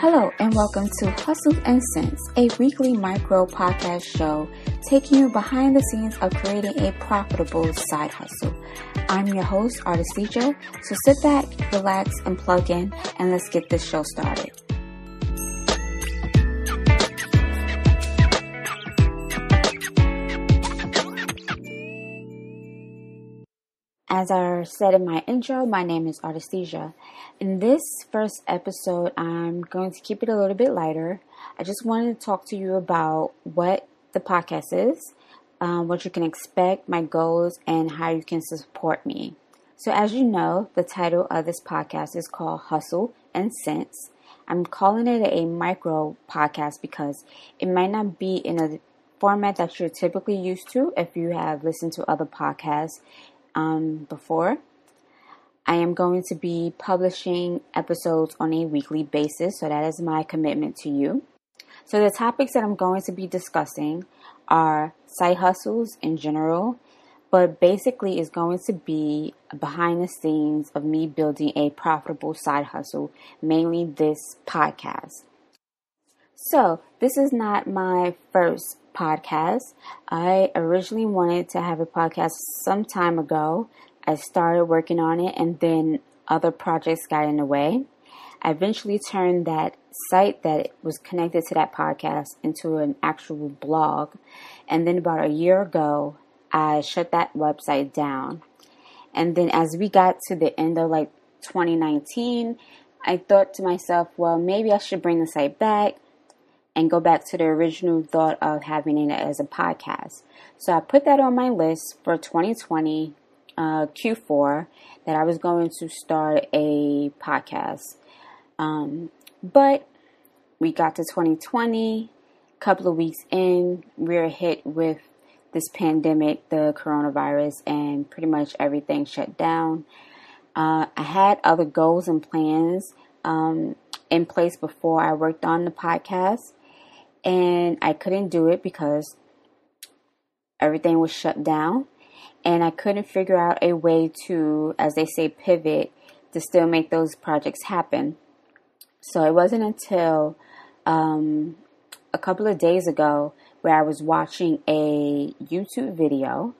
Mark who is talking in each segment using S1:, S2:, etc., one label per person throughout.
S1: Hello, and welcome to Hustle and Cents, a weekly micro podcast show taking you behind the scenes of creating a profitable side hustle. I'm your host, Artist Feature, so sit back, relax, and plug in, and let's get this show started. As I said in my intro, my name is Artisthesia. In this first episode, I'm going to keep it a little bit lighter. I just wanted to talk to you about what the podcast is, um, what you can expect, my goals, and how you can support me. So, as you know, the title of this podcast is called Hustle and Cents. I'm calling it a micro podcast because it might not be in a format that you're typically used to if you have listened to other podcasts um, before. I am going to be publishing episodes on a weekly basis, so that is my commitment to you. So, the topics that I'm going to be discussing are side hustles in general, but basically, is going to be behind the scenes of me building a profitable side hustle, mainly this podcast. So, this is not my first podcast. I originally wanted to have a podcast some time ago. I started working on it and then other projects got in the way. I eventually turned that site that was connected to that podcast into an actual blog. And then about a year ago, I shut that website down. And then as we got to the end of like 2019, I thought to myself, well, maybe I should bring the site back and go back to the original thought of having it as a podcast. So I put that on my list for 2020 uh, Q4 that I was going to start a podcast. Um, but we got to 2020, a couple of weeks in, we're hit with this pandemic, the coronavirus, and pretty much everything shut down. Uh, I had other goals and plans um, in place before I worked on the podcast, and I couldn't do it because everything was shut down and I couldn't figure out a way to, as they say, pivot to still make those projects happen. So it wasn't until um, a couple of days ago where I was watching a YouTube video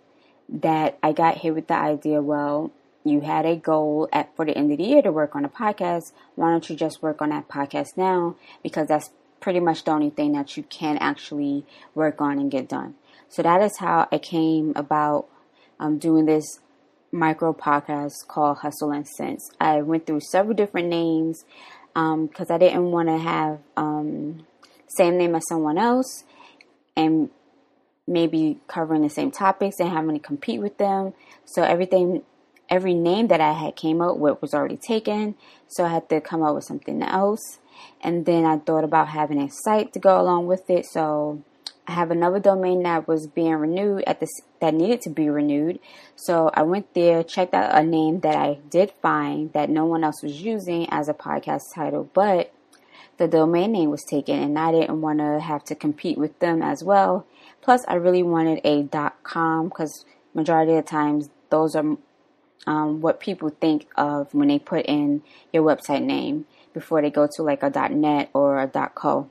S1: that I got hit with the idea well, you had a goal at for the end of the year to work on a podcast. Why don't you just work on that podcast now? Because that's pretty much the only thing that you can actually work on and get done. So that is how I came about um, doing this micro podcast called Hustle and Cents. I went through several different names because um, I didn't want to have um, same name as someone else and maybe covering the same topics and having to compete with them. So everything, every name that I had came up with was already taken. So I had to come up with something else. And then I thought about having a site to go along with it. So I have another domain that was being renewed at this that needed to be renewed. So I went there, checked out a name that I did find that no one else was using as a podcast title, but the domain name was taken and I didn't want to have to compete with them as well. Plus I really wanted a .com because majority of the times those are um, what people think of when they put in your website name before they go to like a .net or a .co.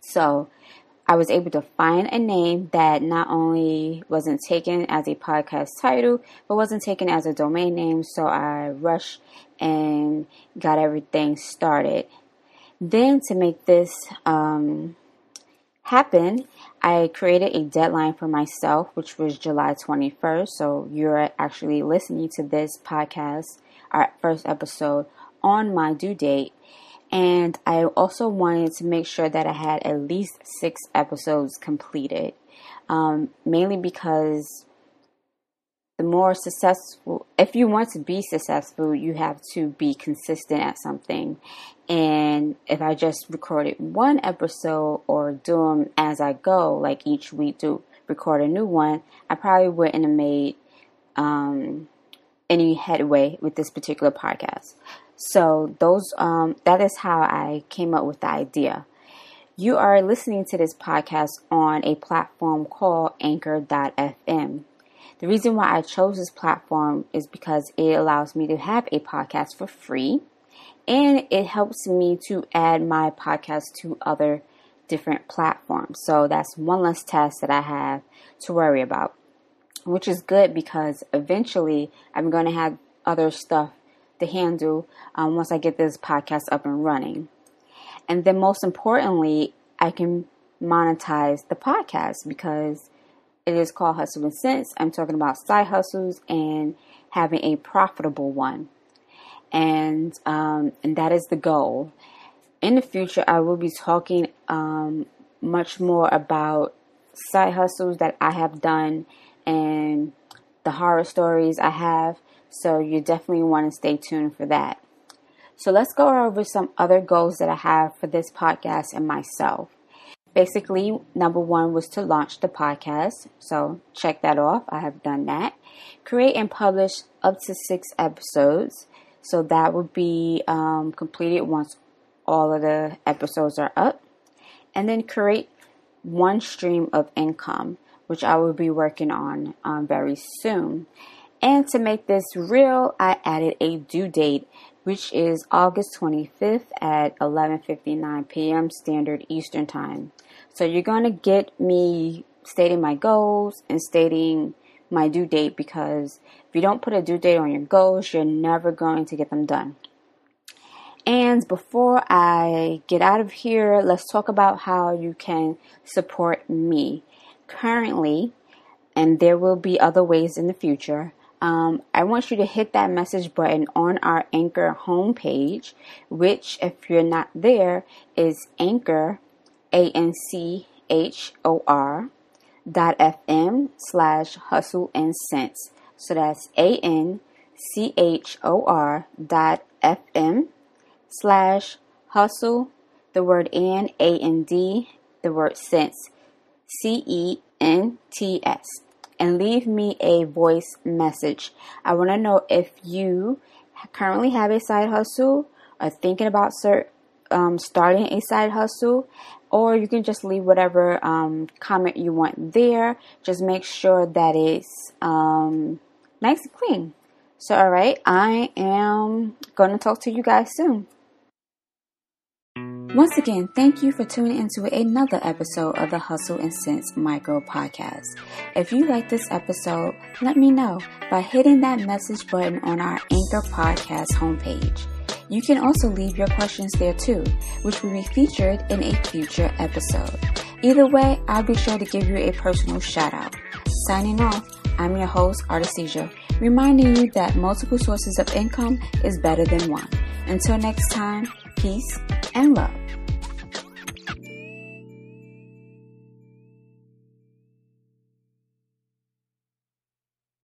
S1: So I was able to find a name that not only wasn't taken as a podcast title, but wasn't taken as a domain name. So I rushed and got everything started. Then, to make this um, happen, I created a deadline for myself, which was July 21st. So you're actually listening to this podcast, our first episode, on my due date. And I also wanted to make sure that I had at least six episodes completed, um, mainly because the more successful, if you want to be successful, you have to be consistent at something. And if I just recorded one episode or do them as I go, like each week to record a new one, I probably wouldn't have made um, any headway with this particular podcast. So those um, that is how I came up with the idea. You are listening to this podcast on a platform called Anchor.fm. The reason why I chose this platform is because it allows me to have a podcast for free and it helps me to add my podcast to other different platforms. So that's one less task that I have to worry about, which is good because eventually I'm going to have other stuff to handle um, once I get this podcast up and running. And then, most importantly, I can monetize the podcast because it is called Hustle and Cents. I'm talking about side hustles and having a profitable one and um, and that is the goal. In the future, I will be talking um, much more about side hustles that I have done and the horror stories I have. So you definitely want to stay tuned for that. So let's go over some other goals that I have for this podcast and myself. Basically, number one was to launch the podcast. So check that off. I have done that. Create and publish up to six episodes. So that would be um, completed once all of the episodes are up. And then create one stream of income, which I will be working on um, very soon. And to make this real, I added a due date, which is August 25th at 11:59 p.m. Standard Eastern Time. So you're going to get me stating my goals and stating my due date because if you don't put a due date on your goals, you're never going to get them done. And before I get out of here, let's talk about how you can support me. Currently, and there will be other ways in the future, um, I want you to hit that message button on our Anchor homepage, which, if you're not there, is Anchor, A N C H O R dot fm slash hustle and cents. So that's A N C H O R dot fm slash hustle, the word and, A N D, the word cents, C E N T S. And leave me a voice message. I want to know if you currently have a side hustle or thinking about cert, um, starting a side hustle or you can just leave whatever um, comment you want there. Just make sure that it's um, nice and clean. So, all right, I am going to talk to you guys soon. Once again, thank you for tuning into another episode of the Hustle and Cents Micro Podcast. If you like this episode, let me know by hitting that message button on our Anchor Podcast homepage. You can also leave your questions there too, which will be featured in a future episode. Either way, I'll be sure to give you a personal shout out. Signing off, I'm your host, Artesia, reminding you that multiple sources of income is better than one. Until next time, peace and love.